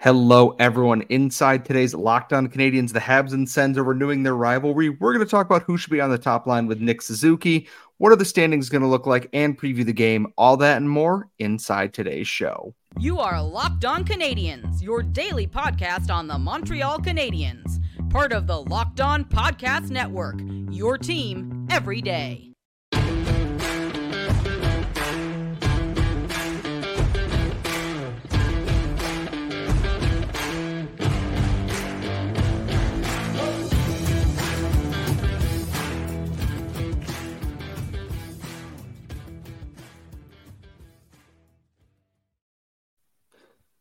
Hello, everyone. Inside today's Locked On Canadiens, the Habs and Sens are renewing their rivalry. We're going to talk about who should be on the top line with Nick Suzuki. What are the standings going to look like and preview the game? All that and more inside today's show. You are Locked On Canadiens, your daily podcast on the Montreal Canadiens, part of the Locked On Podcast Network, your team every day.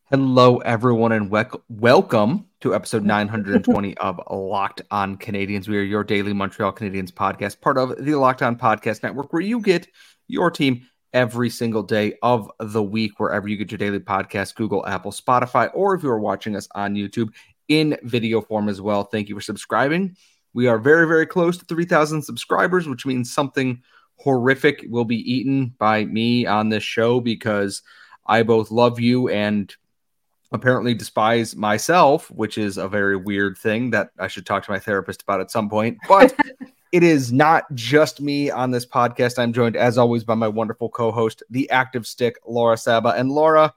Hello, everyone, and we- welcome to episode 920 of Locked On Canadiens. We are your daily Montreal Canadiens podcast, part of the Locked On Podcast Network, where you get your team every single day of the week, wherever you get your daily podcast, Google, Apple, Spotify, or if you are watching us on YouTube in video form as well. Thank you for subscribing. We are very, very close to 3,000 subscribers, which means something horrific will be eaten by me on this show because I both love you and apparently despise myself, which is a very weird thing that I should talk to my therapist about at some point. But it is not just me on this podcast. I'm joined, as always, by my wonderful co host, the active stick, Laura Saba. And Laura,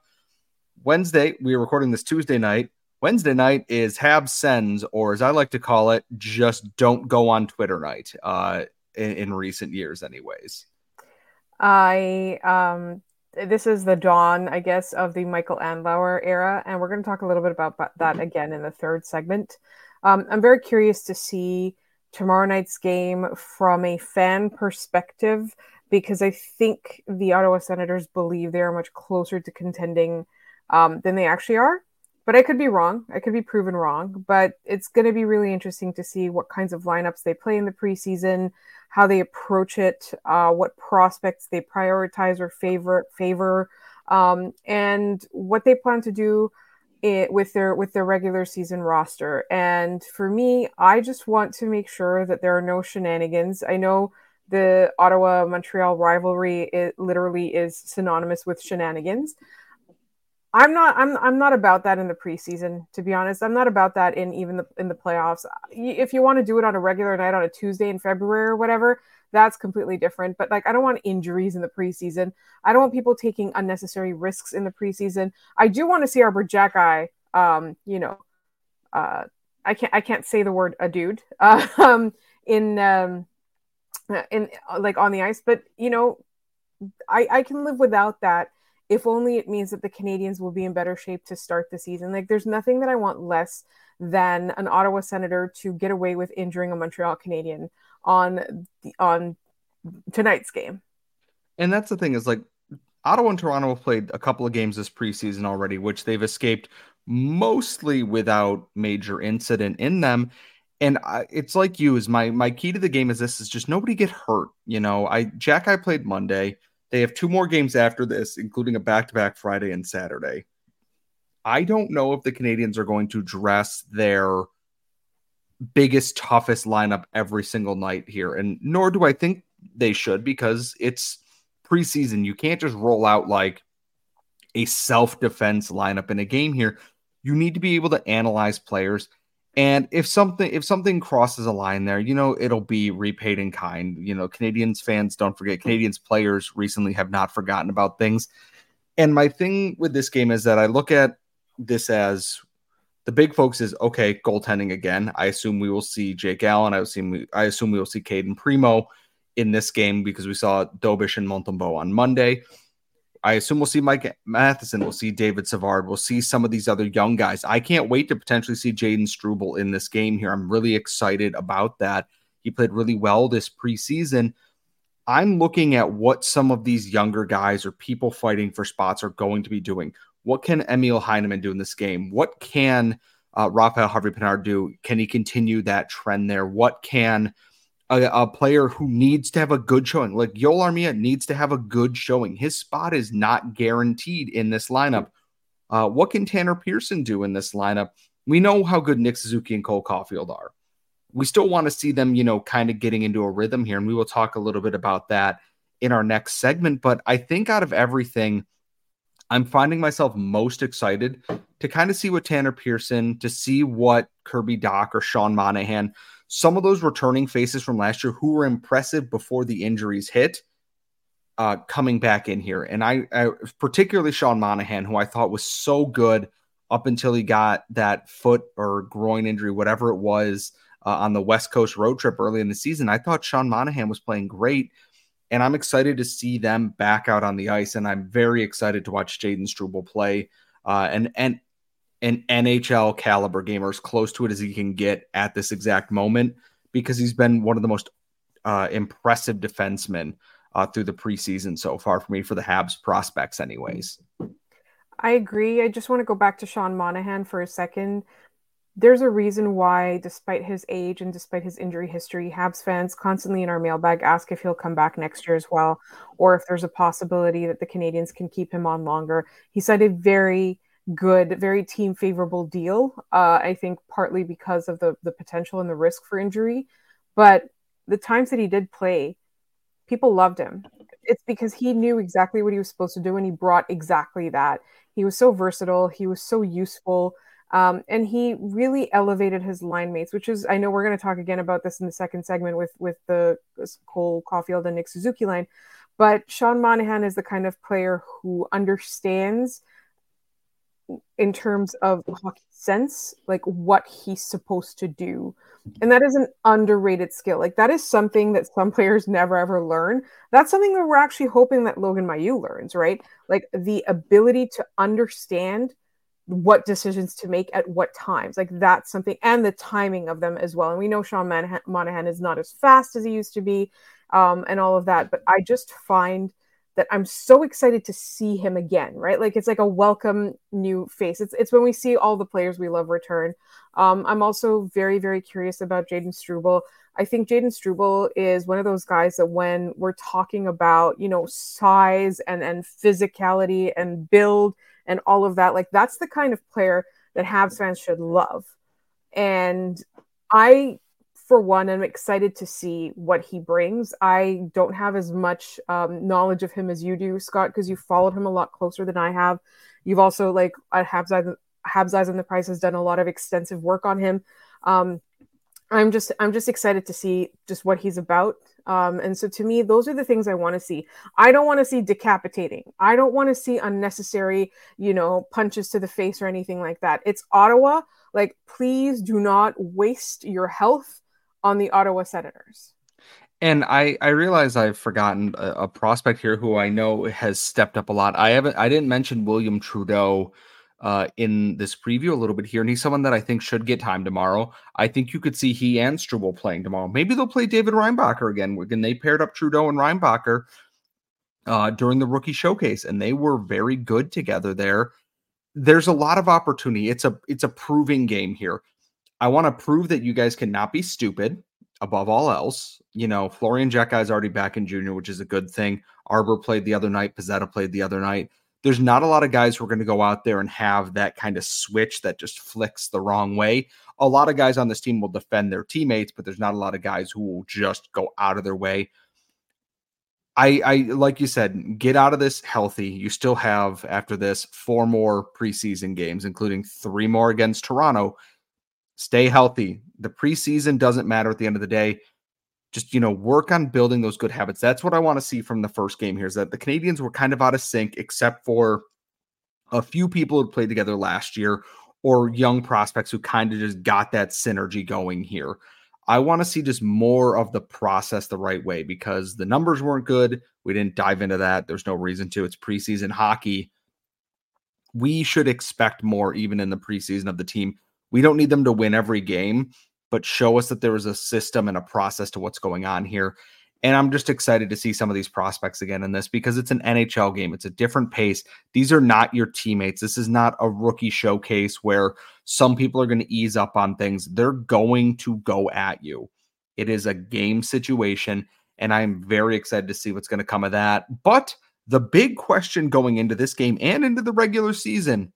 Wednesday, we are recording this Tuesday night. Wednesday night is Habs Sens, or as I like to call it, just don't go on Twitter night uh, in, in recent years, anyways. I um this is the dawn, I guess, of the Michael Andlauer era, and we're going to talk a little bit about that mm-hmm. again in the third segment. Um, I'm very curious to see tomorrow night's game from a fan perspective because I think the Ottawa Senators believe they are much closer to contending um, than they actually are. But I could be wrong. I could be proven wrong. But it's going to be really interesting to see what kinds of lineups they play in the preseason how they approach it, uh, what prospects they prioritize or favor favor, um, and what they plan to do it, with their with their regular season roster. And for me, I just want to make sure that there are no shenanigans. I know the Ottawa Montreal rivalry it literally is synonymous with shenanigans. I'm not I'm I'm not about that in the preseason to be honest. I'm not about that in even the in the playoffs. If you want to do it on a regular night on a Tuesday in February or whatever, that's completely different. But like I don't want injuries in the preseason. I don't want people taking unnecessary risks in the preseason. I do want to see Arber Xhekaj um, you know, uh I can't I can't say the word a dude um in um in like on the ice, but you know, I I can live without that if only it means that the Canadiens will be in better shape to start the season. Like there's nothing that I want less than an Ottawa Senator to get away with injuring a Montreal Canadian on the, on tonight's game. And that's the thing is like Ottawa and Toronto have played a couple of games this preseason already, which they've escaped mostly without major incident in them. And I, it's like you is my my key to the game is this is just nobody get hurt. You know, I Jack I played Monday. They have two more games after this, including a back to back Friday and Saturday. I don't know if the Canadiens are going to dress their biggest, toughest lineup every single night here. And nor do I think they should because it's preseason. You can't just roll out like a self defense lineup in a game here. You need to be able to analyze players and if something if something crosses a line there, you know, it'll be repaid in kind. You know, Canadiens fans don't forget. Hmm. Canadiens players recently have not forgotten about things. And my thing with this game is that I look at this as the big focus is okay, goaltending again. I assume we will see Jake Allen. I assume I assume we will see Cayden Primeau in this game because we saw Dobeš and Montembeault on Monday. I assume we'll see Mike Matheson. We'll see David Savard. We'll see some of these other young guys. I can't wait to potentially see Jaden Struble in this game here. I'm really excited about that. He played really well this preseason. I'm looking at what some of these younger guys or people fighting for spots are going to be doing. What can Emil Heineman do in this game? What can uh, Rafaël Harvey Pinard do? Can he continue that trend there? What can a, a, player who needs to have a good showing, like Joel Armia, needs to have a good showing? His spot is not guaranteed in this lineup. Uh, what can Tanner Pearson do in this lineup? We know how good Nick Suzuki and Cole Caufield are. We still want to see them, you know, kind of getting into a rhythm here. And we will talk a little bit about that in our next segment. But I think out of everything, I'm finding myself most excited to kind of see what Tanner Pearson, to see what Kirby Dach or Sean Monahan, some of those returning faces from last year who were impressive before the injuries hit, uh, coming back in here. And I, I, particularly Sean Monahan, who I thought was so good up until he got that foot or groin injury, whatever it was, uh, on the West Coast road trip early in the season. I thought Sean Monahan was playing great. And I'm excited to see them back out on the ice. And I'm very excited to watch Jaden Struble play uh, and, and an NHL caliber gamer as close to it as he can get at this exact moment because he's been one of the most uh, impressive defensemen uh, through the preseason so far for me for the Habs prospects, anyways. I agree. I just want to go back to Sean Monahan for a second. There's a reason why, despite his age and despite his injury history, Habs fans constantly in our mailbag ask if he'll come back next year as well, or if there's a possibility that the Canadiens can keep him on longer. He signed a very good, very team favorable deal. Uh, I think partly because of the the potential and the risk for injury, but the times that he did play, people loved him. It's because he knew exactly what he was supposed to do, and he brought exactly that. He was so versatile. He was so useful. Um, and he really elevated his line mates, which is I know we're going to talk again about this in the second segment with with the Cole Caufield and Nick Suzuki line, but Sean Monahan is the kind of player who understands in terms of hockey sense, like what he's supposed to do. And that is an underrated skill. Like that is something that some players never ever learn. That's something that we're actually hoping that Logan Mailloux learns, right? Like the ability to understand what decisions to make at what times. Like that's something, and the timing of them as well. And we know Sean Monahan is not as fast as he used to be, um, and all of that. But I just find that I'm so excited to see him again, right? Like it's like a welcome new face. It's it's when we see all the players we love return. Um, I'm also very very curious about Jaden Struble. I think Jaden Struble is one of those guys that when we're talking about you know size and and physicality and build and all of that, like that's the kind of player that Habs fans should love. And I for one, I'm excited to see what he brings. I don't have as much um, knowledge of him as you do, Scott, because you followed him a lot closer than I have. You've also, like, at Habs Eyes, Habs Eyes the Prize has done a lot of extensive work on him. Um, I'm just, I'm just excited to see just what he's about. Um, and so to me, those are the things I want to see. I don't want to see decapitating. I don't want to see unnecessary, you know, punches to the face or anything like that. It's Ottawa. Like, please do not waste your health on the Ottawa Senators. And I, I realize I've forgotten a, a, prospect here who I know has stepped up a lot. I haven't I didn't mention William Trudeau uh, in this preview a little bit here, and he's someone that I think should get time tomorrow. I think you could see he and Struble playing tomorrow. Maybe they'll play David Reinbacher again. Again, they paired up Trudeau and Reinbacher uh, during the rookie showcase, and they were very good together there. There's a lot of opportunity. It's a it's a proving game here. I want to prove that you guys cannot be stupid above all else. You know, Florian Xhekaj is already back in junior, which is a good thing. Arber played the other night. Pezzetta played the other night. There's not a lot of guys who are going to go out there and have that kind of switch that just flicks the wrong way. A lot of guys on this team will defend their teammates, but there's not a lot of guys who will just go out of their way. I, I like you said, get out of this healthy. You still have after this four more preseason games, including three more against Toronto stay healthy. The preseason doesn't matter at the end of the day. Just, you know, work on building those good habits. That's what I want to see from the first game here is that the Canadiens were kind of out of sync, except for a few people who played together last year or young prospects who kind of just got that synergy going here. I want to see just more of the process the right way because the numbers weren't good. We didn't dive into that. There's no reason to. It's preseason hockey. We should expect more even in the preseason of the team we don't need them to win every game, but show us that there is a system and a process to what's going on here. And I'm just excited to see some of these prospects again in this because it's an NHL game. It's a different pace. These are not your teammates. This is not a rookie showcase where some people are going to ease up on things. They're going to go at you. It is a game situation. And I'm very excited to see what's going to come of that. But the big question going into this game and into the regular season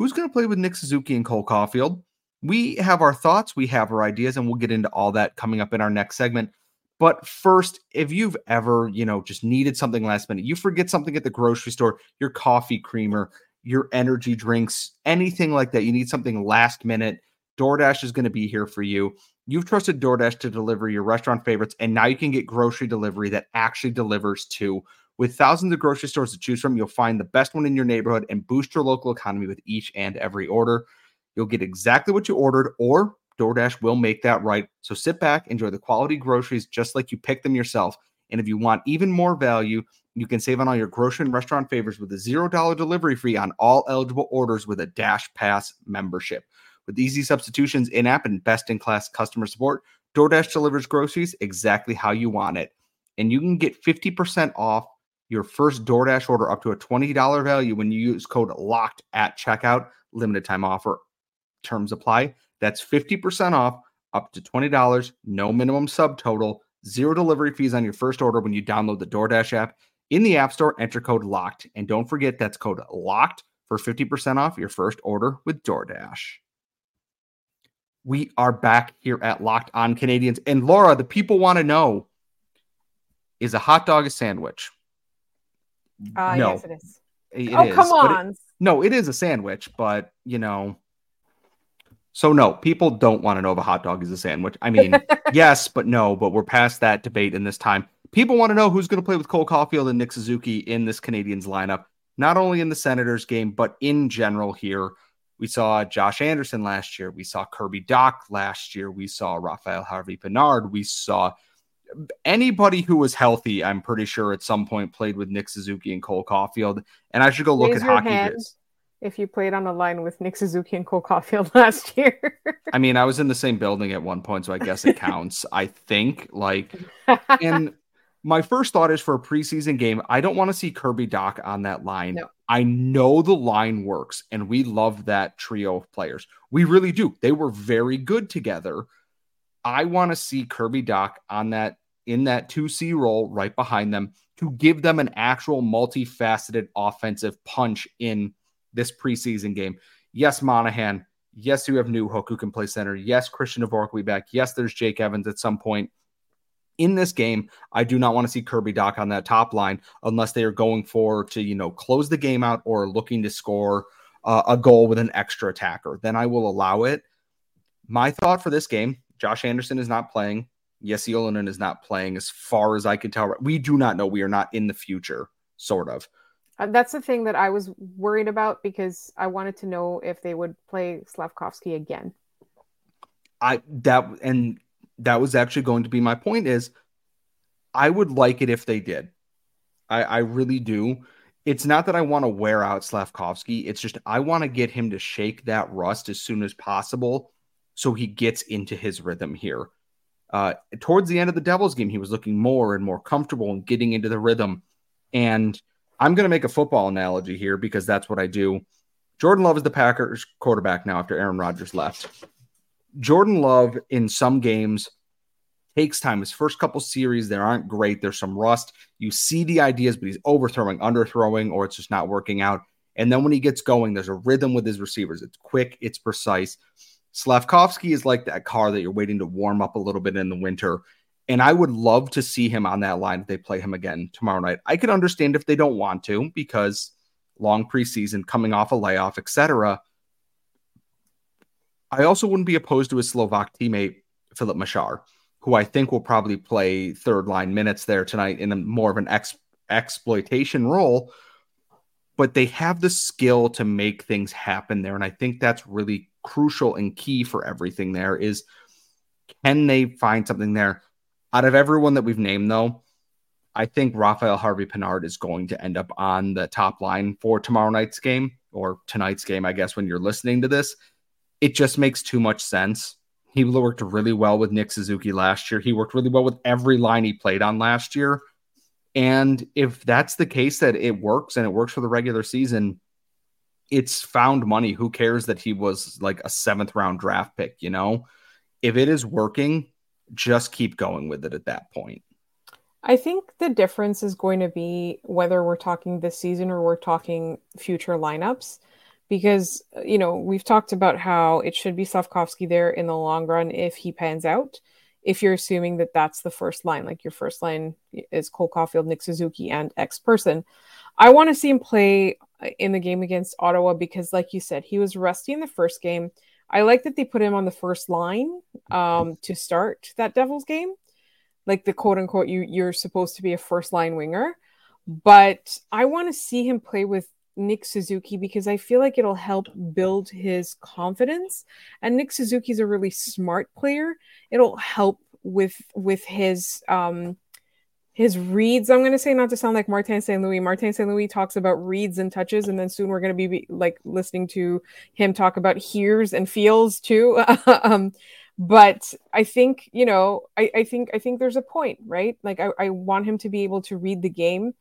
who's going to play with Nick Suzuki and Cole Caufield? We have our thoughts, we have our ideas, and we'll get into all that coming up in our next segment. But first, if you've ever, you know, just needed something last minute, you forget something at the grocery store, your coffee creamer, your energy drinks, anything like that, you need something last minute, DoorDash is going to be here for you. You've trusted DoorDash to deliver your restaurant favorites, and now you can get grocery delivery that actually delivers too. With thousands of grocery stores to choose from, you'll find the best one in your neighborhood and boost your local economy with each and every order. You'll get exactly what you ordered or DoorDash will make that right. So sit back, enjoy the quality groceries just like you pick them yourself. And if you want even more value, you can save on all your grocery and restaurant favors with a $0 delivery fee on all eligible orders with a DashPass membership. With easy substitutions in app and best in class customer support, DoorDash delivers groceries exactly how you want it. And you can get 50% off your first DoorDash order up to a $20 value when you use code LOCKED at checkout. Limited time offer. Terms apply. That's 50% off up to $20, no minimum subtotal, zero delivery fees on your first order when you download the DoorDash app. In the App Store, enter code LOCKED. And don't forget that's code LOCKED for 50% off your first order with DoorDash. We are back here at Locked On Canadiens. And Laura, the people want to know is a hot dog a sandwich? Uh, no. Yes, it is. It oh, is, come on. It, no, it is a sandwich, but, you know, so no, people don't want to know if a hot dog is a sandwich. I mean, yes, but no, but we're past that debate in this time. People want to know who's going to play with Cole Caufield and Nick Suzuki in this Canadiens lineup, not only in the Senators game, but in general here. We saw Josh Anderson last year. We saw Kirby Dach last year. We saw Rafaël Harvey Pinard. We saw anybody who was healthy, I'm pretty sure at some point played with Nick Suzuki and Cole Caufield. And I should go look Raise at hockey if you played on a line with Nick Suzuki and Cole Caufield last year. I mean, I was in the same building at one point, so I guess it counts. I think like and my first thought is for a preseason game, I don't want to see Kirby Dach on that line. No. I know the line works and we love that trio of players. We really do. They were very good together. I want to see Kirby Dach on that in that 2C role right behind them to give them an actual multifaceted offensive punch in this preseason game. Yes, Monahan. Yes, you have Newhook who can play center. Yes, Christian Dvorak will be back. Yes, there's Jake Evans at some point. In this game, I do not want to see Kirby Dach on that top line unless they are going for to, you know, close the game out or looking to score uh, a goal with an extra attacker. Then I will allow it. My thought for this game, Josh Anderson is not playing. Jesse Ylönen is not playing as far as I can tell. We do not know. We are not in the future, sort of. Uh, that's the thing that I was worried about because I wanted to know if they would play Slafkovsky again. I that and that was actually going to be my point is I would like it if they did. I, I really do. It's not that I want to wear out Slafkovsky. It's just I want to get him to shake that rust as soon as possible so he gets into his rhythm here. Uh, towards the end of the Devils game, he was looking more and more comfortable and getting into the rhythm. And I'm going to make a football analogy here because that's what I do. Jordan Love is the Packers quarterback now after Aaron Rodgers left. Jordan Love in some games takes time. His first couple series, there aren't great. There's some rust. You see the ideas, but he's overthrowing, underthrowing, or it's just not working out. And then when he gets going, there's a rhythm with his receivers. It's quick, it's precise. Slafkovsky is like that car that you're waiting to warm up a little bit in the winter. And I would love to see him on that line if they play him again tomorrow night. I could understand if they don't want to because long preseason, coming off a layoff, etc. I also wouldn't be opposed to his Slovak teammate Filip Mesar, who I think will probably play third line minutes there tonight in a more of an ex- exploitation role. But they have the skill to make things happen there, and I think that's really crucial and key for everything. There is, can they find something there? Out of everyone that we've named, though, I think Rafaël Harvey Pinard is going to end up on the top line for tomorrow night's game or tonight's game, I guess, when you're listening to this. It just makes too much sense He worked really well with Nick Suzuki last year. He worked really well with every line he played on last year. And if that's the case that it works and it works for the regular season, it's found money. Who cares that he was like a seventh round draft pick, you know? If it is working, just keep going with it at that point. I think the difference is going to be whether we're talking this season or we're talking future lineups. Because, you know, we've talked about how it should be Slafkovsky there in the long run if he pans out. If you're assuming that that's the first line, like your first line is Cole Caufield, Nick Suzuki, and X person. I want to see him play in the game against Ottawa because, like you said, he was rusty in the first game. I like that they put him on the first line um, to start that Devils game, like the quote unquote you you're supposed to be a first line winger. But I want to see him play with Nick Suzuki because I feel like it'll help build his confidence. And Nick Suzuki's a really smart player. It'll help with with his um his reads. I'm going to say not to sound like Martin St. Louis. Martin St. Louis talks about reads and touches, and then soon we're going to be like listening to him talk about hears and feels too. um, but I think you know, I, I, think I think there's a point, right? Like I, I want him to be able to read the game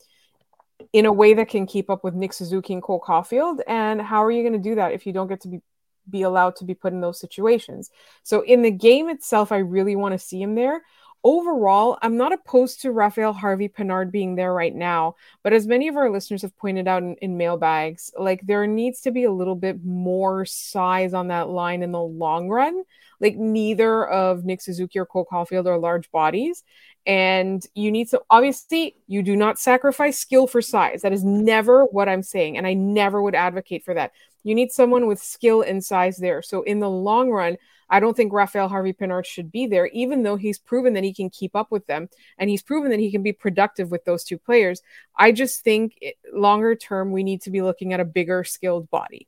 in a way that can keep up with Nick Suzuki and Cole Caufield. And how are you going to do that if you don't get to be be allowed to be put in those situations? So in the game itself, I really want to see him there overall, I'm not opposed to Rafaël Harvey Pinard being there right now, but as many of our listeners have pointed out in, in mailbags, like there needs to be a little bit more size on that line in the long run. Like neither of Nick Suzuki or Cole Caufield are large bodies. And you need to obviously you do not sacrifice skill for size. That is never what I'm saying. And I never would advocate for that. You need someone with skill and size there. So in the long run, I don't think Rafaël Harvey Pinard should be there, even though he's proven that he can keep up with them and he's proven that he can be productive with those two players. I just think it, longer term, we need to be looking at a bigger skilled body.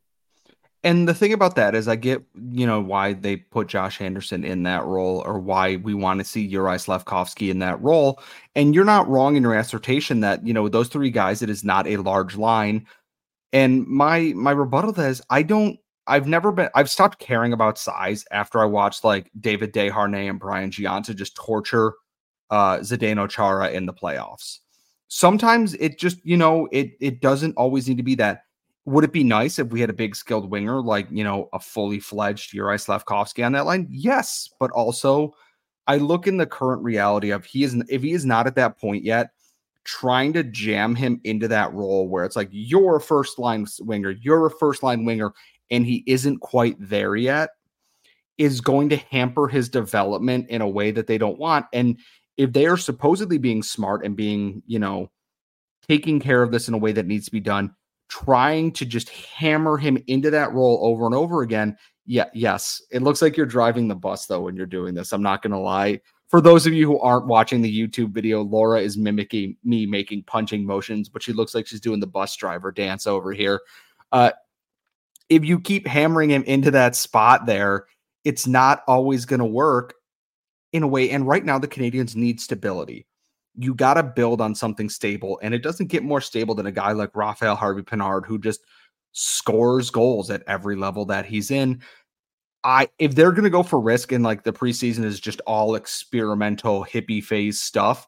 And the thing about that is, I get, you know, why they put Josh Anderson in that role or why we want to see Juraj Slafkovsky in that role. And you're not wrong in your assertion that, you know, those three guys, it is not a large line. And my my rebuttal to that is I don't I've never been I've stopped caring about size after I watched like David Desharnais and Brian Gionta just torture uh Zdeno Chara in the playoffs. Sometimes it just, you know, it it doesn't always need to be that. Would it be nice if we had a big skilled winger like, you know, a fully fledged Juraj Slafkovsky on that line? Yes, but also I look in the current reality of he is if he is not at that point yet, trying to jam him into that role where it's like you're a first line winger, you're a first line winger, and he isn't quite there yet is going to hamper his development in a way that they don't want. And if they are supposedly being smart and being, you know, taking care of this in a way that needs to be done, trying to just hammer him into that role over and over again. Yeah, yes. It looks like you're driving the bus though when you're doing this. I'm not going to lie. For those of you who aren't watching the YouTube video, Laura is mimicking me making punching motions, but she looks like she's doing the bus driver dance over here. Uh, if you keep hammering him into that spot there, it's not always going to work in a way. And right now, the Canadiens need stability. You got to build on something stable. And it doesn't get more stable than a guy like Rafaël Harvey Pinard, who just scores goals at every level that he's in. I if they're gonna go for risk and like the preseason is just all experimental hippie phase stuff,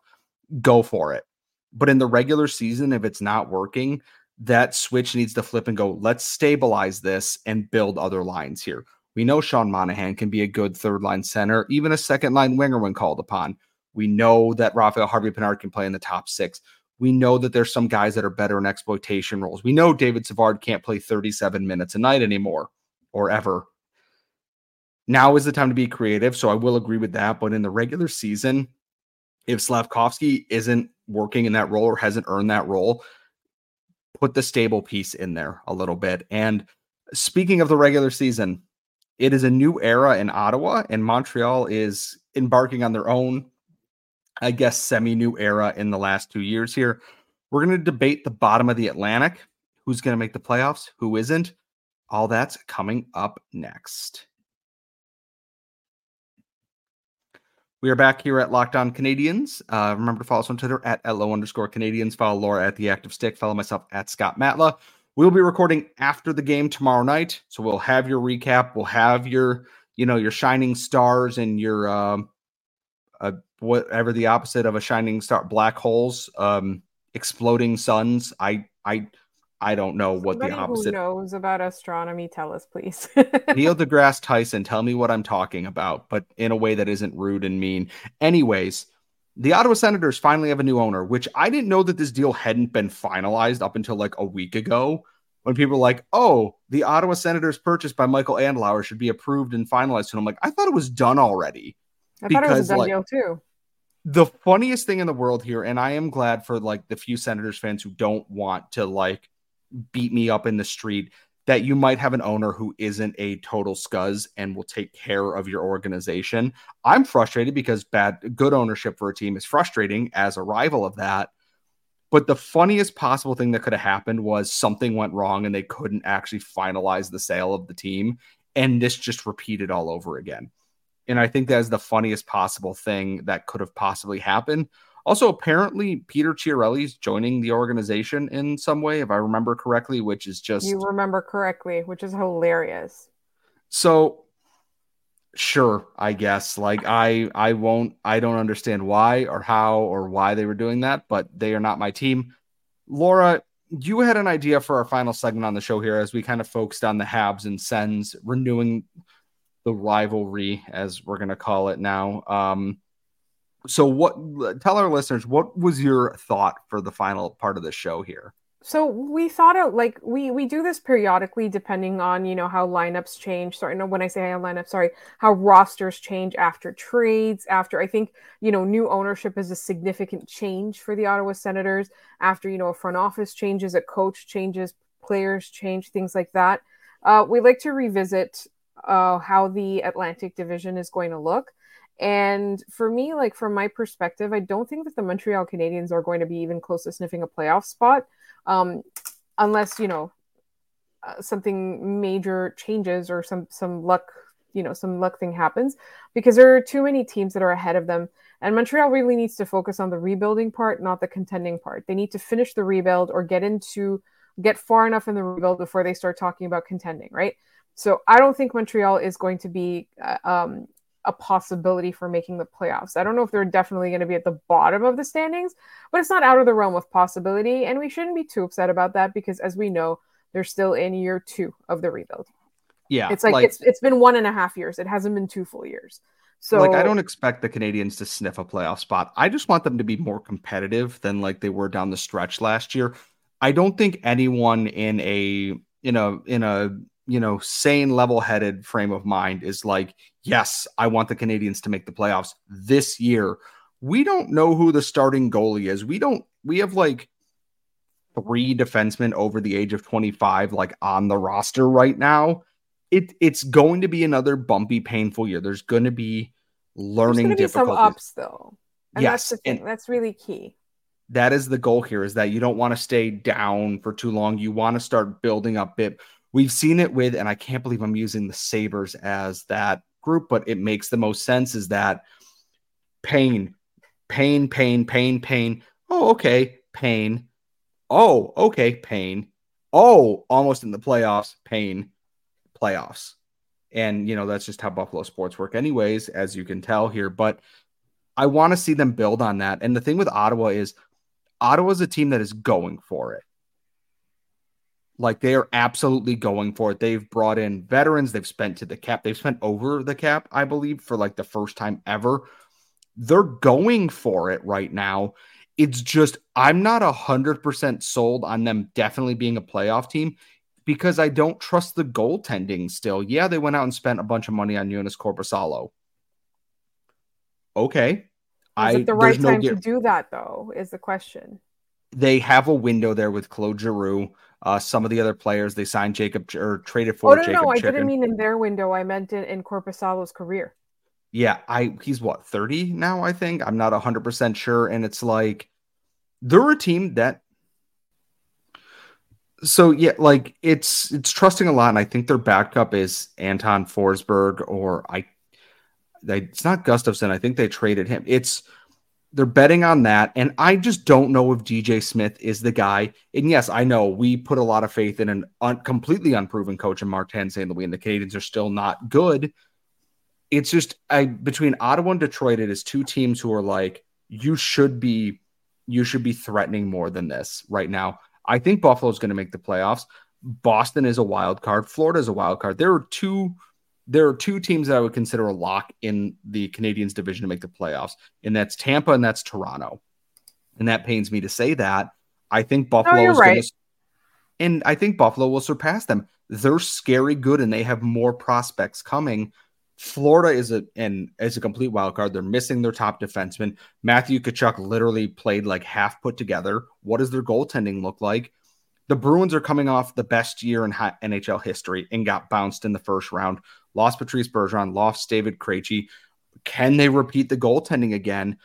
go for it. But in the regular season, if it's not working, that switch needs to flip and go, let's stabilize this and build other lines here. We know Sean Monahan can be a good third line center, even a second line winger when called upon. We know that Rafaël Harvey Pinard can play in the top six. We know that there's some guys that are better in exploitation roles. We know David Savard can't play 37 minutes a night anymore or ever. Now is the time to be creative. So I will agree with that. But in the regular season, if Slafkovsky isn't working in that role or hasn't earned that role, put the stable piece in there a little bit. And speaking of the regular season, it is a new era in Ottawa, and Montreal is embarking on their own, I guess, semi new era in the last two years here. We're going to debate the bottom of the Atlantic who's going to make the playoffs, who isn't. All that's coming up next. We are back here at Locked On Canadiens. Uh, remember to follow us on Twitter at LO underscore Canadiens. Follow Laura at The Active Stick. Follow myself at Scott Matla. We'll be recording after the game tomorrow night. So we'll have your recap. We'll have your, you know, your shining stars and your um uh, whatever the opposite of a shining star black holes um exploding suns. I I I don't know what Somebody the opposite. Who knows about astronomy? Tell us, please. Neil deGrasse Tyson, tell me what I'm talking about, but in a way that isn't rude and mean. Anyways, the Ottawa Senators finally have a new owner, which I didn't know that this deal hadn't been finalized up until like a week ago. When people were like, "Oh, the Ottawa Senators purchase by Michael Andlauer should be approved and finalized," and I'm like, "I thought it was done already." I thought it was because, a done like, deal too. the funniest thing in the world here, and I am glad for like the few Senators fans who don't want to like beat me up in the street, that you might have an owner who isn't a total scuzz and will take care of your organization. I'm frustrated because bad good ownership for a team is frustrating as a rival of that. But the funniest possible thing that could have happened was something went wrong and they couldn't actually finalize the sale of the team. And this just repeated all over again. And I think that is the funniest possible thing that could have possibly happened. Also, apparently, Peter Chiarelli is joining the organization in some way, if I remember correctly, which is just You remember correctly, which is hilarious. so sure, I guess. Like I I won't I don't understand why or how or why they were doing that, but they are not my team. Laura, you had an idea for our final segment on the show here as we kind of focused on the Habs and Sens renewing the rivalry, as we're gonna call it now. Um so what tell our listeners what was your thought for the final part of the show here? So we thought out like we we do this periodically depending on you know how lineups change. Sorry, no, when I say how lineups, sorry, how rosters change after trades. After I think you know new ownership is a significant change for the Ottawa Senators. After you know a front office changes, a coach changes, players change, things like that. Uh, we like to revisit uh, how the Atlantic Division is going to look. And for me, like from my perspective, I don't think that the Montreal Canadiens are going to be even close to sniffing a playoff spot, um, unless you know uh, something major changes or some some luck, you know, some luck thing happens. Because there are too many teams that are ahead of them, and Montreal really needs to focus on the rebuilding part, not the contending part. They need to finish the rebuild or get into get far enough in the rebuild before they start talking about contending, right? So I don't think Montreal is going to be uh, um, a possibility for making the playoffs. I don't know if they're definitely going to be at the bottom of the standings, but it's not out of the realm of possibility. And we shouldn't be too upset about that because, as we know, they're still in year two of the rebuild. Yeah. It's like, it's it's been one and a half years. It hasn't been two full years. So like I don't expect the Canadiens to sniff a playoff spot. I just want them to be more competitive than like they were down the stretch last year. I don't think anyone in a in a in a you know sane level-headed frame of mind is like, yes, I want the Canadiens to make the playoffs this year. We don't know who the starting goalie is. We don't we have like three defensemen over the age of 25 like on the roster right now. It it's going to be another bumpy, painful year. There's going to be learning there's going to be some ups though. And Yes, that's the thing. that's really key. that is the goal here is that you don't want to stay down for too long. You want to start building up bit. We've seen it with, and I can't believe I'm using the Sabres as that group, but it makes the most sense is that pain, pain, pain, pain, pain. Oh, okay. Pain. Oh, okay. Pain. Oh, almost in the playoffs. Pain. Playoffs. And, you know, that's just how Buffalo sports work, anyways, as you can tell here. But I want to see them build on that. And the thing with Ottawa is Ottawa's a team that is going for it. Like they are absolutely going for it. They've brought in veterans, they've spent to the cap, they've spent over the cap, I believe, for like the first time ever. They're going for it right now. It's just I'm not a hundred percent sold on them definitely being a playoff team because I don't trust the goaltending still. Yeah, they went out and spent a bunch of money on Joonas Korpisalo. Okay. Is I it the right no time to do that though? Is the question. They have a window there with Claude Giroux. Uh, some of the other players they signed Jacob or traded for Oh no, no, Jacob no! I didn't mean in their window. I meant in, in Korpisalo's career. yeah, I he's what 30 now, I think. I'm not 100% sure and it's like they're a team that so yeah, like it's it's trusting a lot and I think their backup is Anton Forsberg or I they, it's not Gustavsson. I think they traded him. It's they're betting on that. And I just don't know if DJ Smith is the guy. And yes, I know we put a lot of faith in an un- completely unproven coach in St. Louis, and the Canadiens are still not good. it's just I between Ottawa and Detroit, it is two teams who are like, you should be you should be threatening more than this right now. I think Buffalo is going to make the playoffs. Boston is a wild card. Florida is a wild card. There are two there are two teams that I would consider a lock in the Canadiens division to make the playoffs, and that's Tampa and that's Toronto. And that pains me to say that. I think Buffalo is right. going to, and I think Buffalo will surpass them. They're scary good, and they have more prospects coming. Florida is a and is a complete wild card. They're missing their top defenseman. Matthew Tkachuk literally played like half put together. What does their goaltending look like? The Bruins are coming off the best year in NHL history and got bounced in the first round. Lost Patrice Bergeron, lost David Krejci. Can they repeat the goaltending again?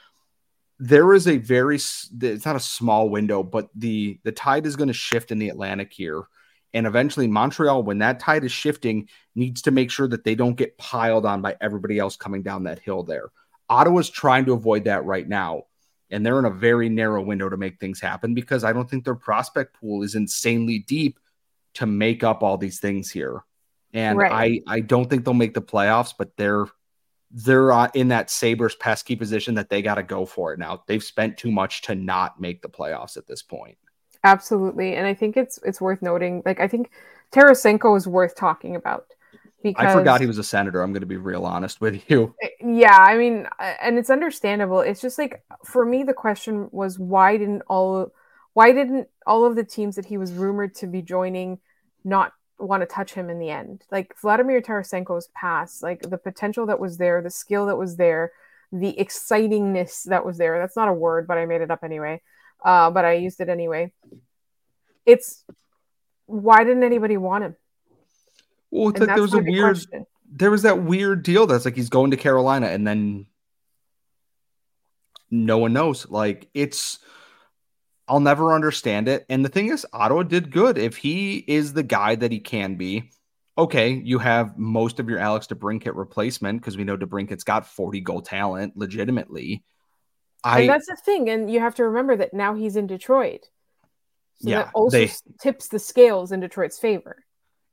There is a very it's not a small window, but the the tide is going to shift in the Atlantic here. And eventually, Montreal, when that tide is shifting, needs to make sure that they don't get piled on by everybody else coming down that hill there. Ottawa's trying to avoid that right now. And they're in a very narrow window to make things happen because I don't think their prospect pool is insanely deep to make up all these things here. And right. I, I don't think they'll make the playoffs, but they're they're uh, in that Sabres pesky position that they got to go for it now. They've spent too much to not make the playoffs at this point. Absolutely, and I think it's it's worth noting. Like I think Tarasenko is worth talking about because I forgot he was a senator. I'm going to be real honest with you. Eh, yeah, I mean, and it's understandable. It's just like for me, the question was why didn't all why didn't all of the teams that he was rumored to be joining not want to touch him in the end? Like Vladimir Tarasenko's pass, like the potential that was there, the skill that was there, the excitingness that was there. That's not a word, but I made it up anyway. Uh, but I used it anyway. It's why didn't anybody want him? Well, it's and like there was a weird, question. there was that weird deal that's like he's going to Carolina and then no one knows. Like it's, I'll never understand it. And the thing is, Ottawa did good. If he is the guy that he can be, okay, you have most of your Alex DeBrincat replacement because we know DeBrincat's got 40 goal talent legitimately. I, and that's the thing. And you have to remember that now he's in Detroit. So yeah, that also they, tips the scales in Detroit's favor.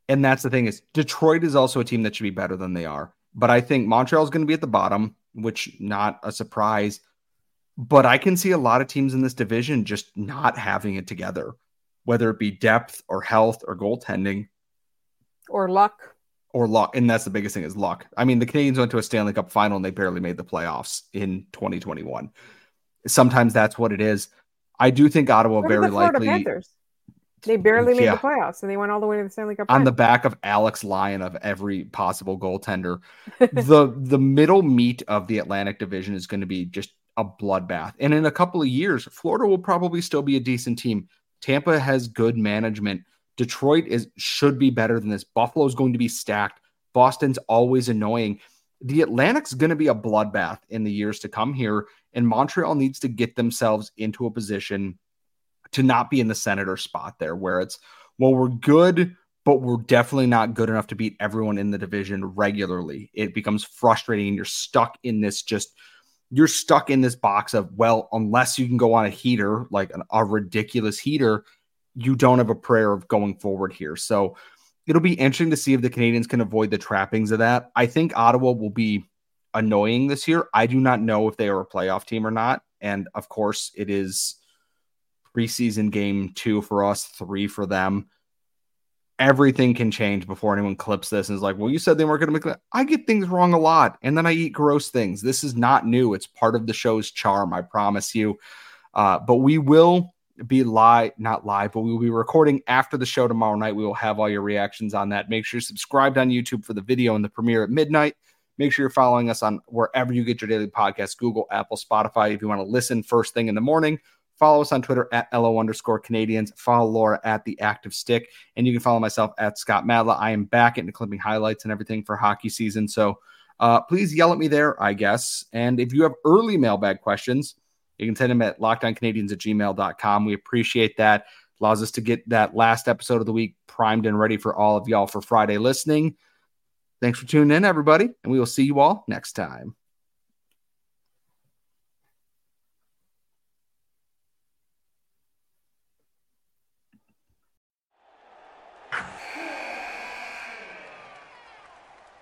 And that's the thing is Detroit is also a team that should be better than they are. But I think Montreal is going to be at the bottom, which not a surprise. But I can see a lot of teams in this division just not having it together, whether it be depth or health or goaltending or luck. Or luck. And that's the biggest thing is luck. I mean, the Canadiens went to a Stanley Cup final and they barely made the playoffs in 2021. Sometimes that's what it is. I do think Ottawa very likely. Panthers? They barely made yeah. the playoffs, and they went all the way to the Stanley Cup. On the back of Alex Lyon of every possible goaltender, the the middle meat of the Atlantic Division is going to be just a bloodbath. And in a couple of years, Florida will probably still be a decent team. Tampa has good management. Detroit is should be better than this. Buffalo is going to be stacked. Boston's always annoying. The Atlantic's going to be a bloodbath in the years to come here, and Montreal needs to get themselves into a position to not be in the senator spot there where it's well we're good but we're definitely not good enough to beat everyone in the division regularly it becomes frustrating and you're stuck in this just you're stuck in this box of well unless you can go on a heater like an, a ridiculous heater you don't have a prayer of going forward here. So it'll be interesting to see if the canadiens can avoid the trappings of that. I think ottawa will be annoying this year. I do not know if they are a playoff team or not. And of course it is preseason game two for us, three for them. Everything can change before anyone clips this and is like, well, you said they weren't going to make it. I get things wrong a lot and then I eat gross things. This is not new. It's part of the show's charm, I promise you. Uh, but we will be live, not live, but we will be recording after the show tomorrow night. We will have all your reactions on that. Make sure you're subscribed on YouTube for the video and the premiere at midnight. Make sure you're following us on wherever you get your daily podcast Google, Apple, Spotify. If you want to listen first thing in the morning, Follow us on Twitter at LO underscore Canadiens. Follow Laura at the active stick. And you can follow myself at Scott Matla. I am back into clipping highlights and everything for hockey season. So uh, please yell at me there, I guess. And if you have early mailbag questions, you can send them at lockedoncanadiens at gmail.com. We appreciate that. Allows us to get that last episode of the week primed and ready for all of y'all for Friday listening. Thanks for tuning in, everybody, and we will see you all next time.